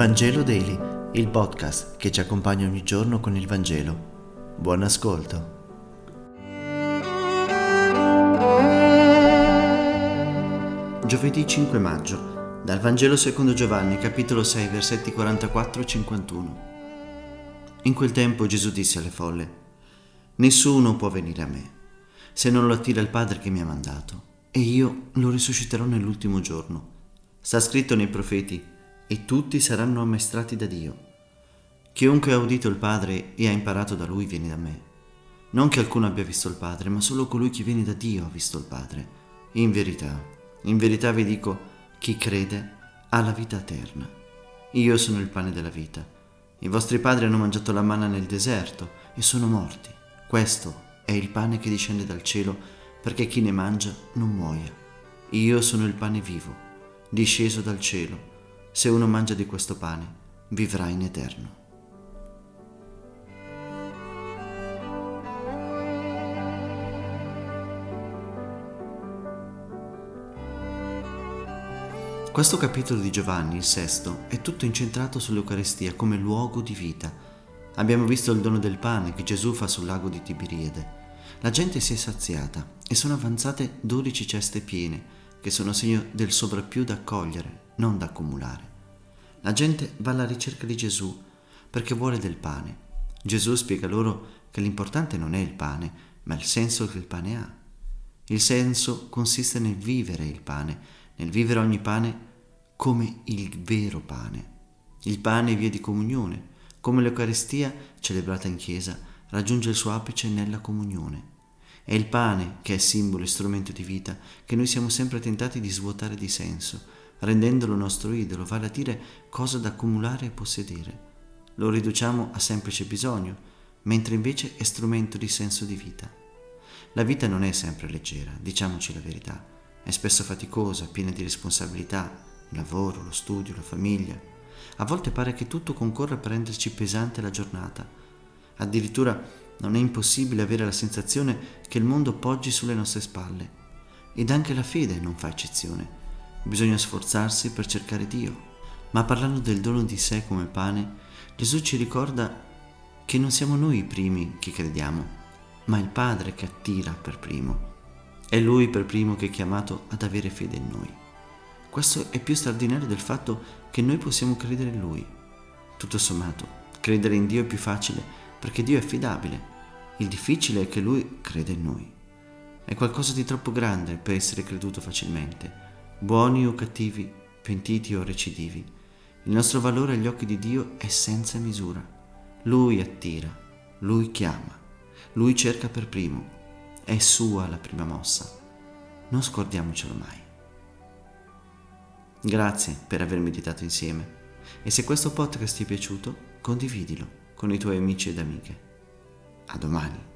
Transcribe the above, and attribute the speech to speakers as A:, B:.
A: Vangelo Daily, il podcast che ci accompagna ogni giorno con il Vangelo. Buon ascolto. Giovedì 5 maggio, dal Vangelo secondo Giovanni, capitolo 6, versetti 44 e 51. In quel tempo Gesù disse alle folle, Nessuno può venire a me, se non lo attira il Padre che mi ha mandato, e io lo risusciterò nell'ultimo giorno. Sta scritto nei profeti, e tutti saranno ammaestrati da Dio. Chiunque ha udito il Padre e ha imparato da Lui viene da me. Non che alcuno abbia visto il Padre, ma solo colui che viene da Dio ha visto il Padre. In verità, in verità vi dico, chi crede ha la vita eterna. Io sono il pane della vita. I vostri padri hanno mangiato la manna nel deserto e sono morti. Questo è il pane che discende dal cielo perché chi ne mangia non muoia. Io sono il pane vivo, disceso dal cielo. Se uno mangia di questo pane, vivrà in eterno. Questo capitolo di Giovanni, il sesto, è tutto incentrato sull'Eucaristia come luogo di vita. Abbiamo visto il dono del pane che Gesù fa sul lago di Tiberiade. La gente si è saziata e sono avanzate dodici ceste piene, che sono segno del sovrappiù da accogliere, non da accumulare. La gente va alla ricerca di Gesù perché vuole del pane. Gesù spiega loro che l'importante non è il pane, ma il senso che il pane ha. Il senso consiste nel vivere il pane, nel vivere ogni pane come il vero pane. Il pane è via di comunione, come l'Eucaristia, celebrata in chiesa, raggiunge il suo apice nella comunione. È il pane che è simbolo e strumento di vita che noi siamo sempre tentati di svuotare di senso, rendendolo nostro idolo, vale a dire cosa da accumulare e possedere. Lo riduciamo a semplice bisogno, mentre invece è strumento di senso di vita. La vita non è sempre leggera, diciamoci la verità è spesso faticosa, piena di responsabilità, il lavoro, lo studio, la famiglia. A volte pare che tutto concorra per renderci pesante la giornata. Addirittura non è impossibile avere la sensazione che il mondo poggi sulle nostre spalle. Ed anche la fede non fa eccezione. Bisogna sforzarsi per cercare Dio. Ma parlando del dono di sé come pane, Gesù ci ricorda che non siamo noi i primi che crediamo, ma il Padre che attira per primo. È Lui per primo che è chiamato ad avere fede in noi. Questo è più straordinario del fatto che noi possiamo credere in Lui. Tutto sommato, credere in Dio è più facile perché Dio è affidabile. Il difficile è che Lui crede in noi. È qualcosa di troppo grande per essere creduto facilmente, buoni o cattivi, pentiti o recidivi. Il nostro valore agli occhi di Dio è senza misura. Lui attira, Lui chiama, Lui cerca per primo è sua la prima mossa. Non scordiamocelo mai. Grazie per aver meditato insieme e se questo podcast ti è piaciuto, condividilo con i tuoi amici ed amiche. A domani.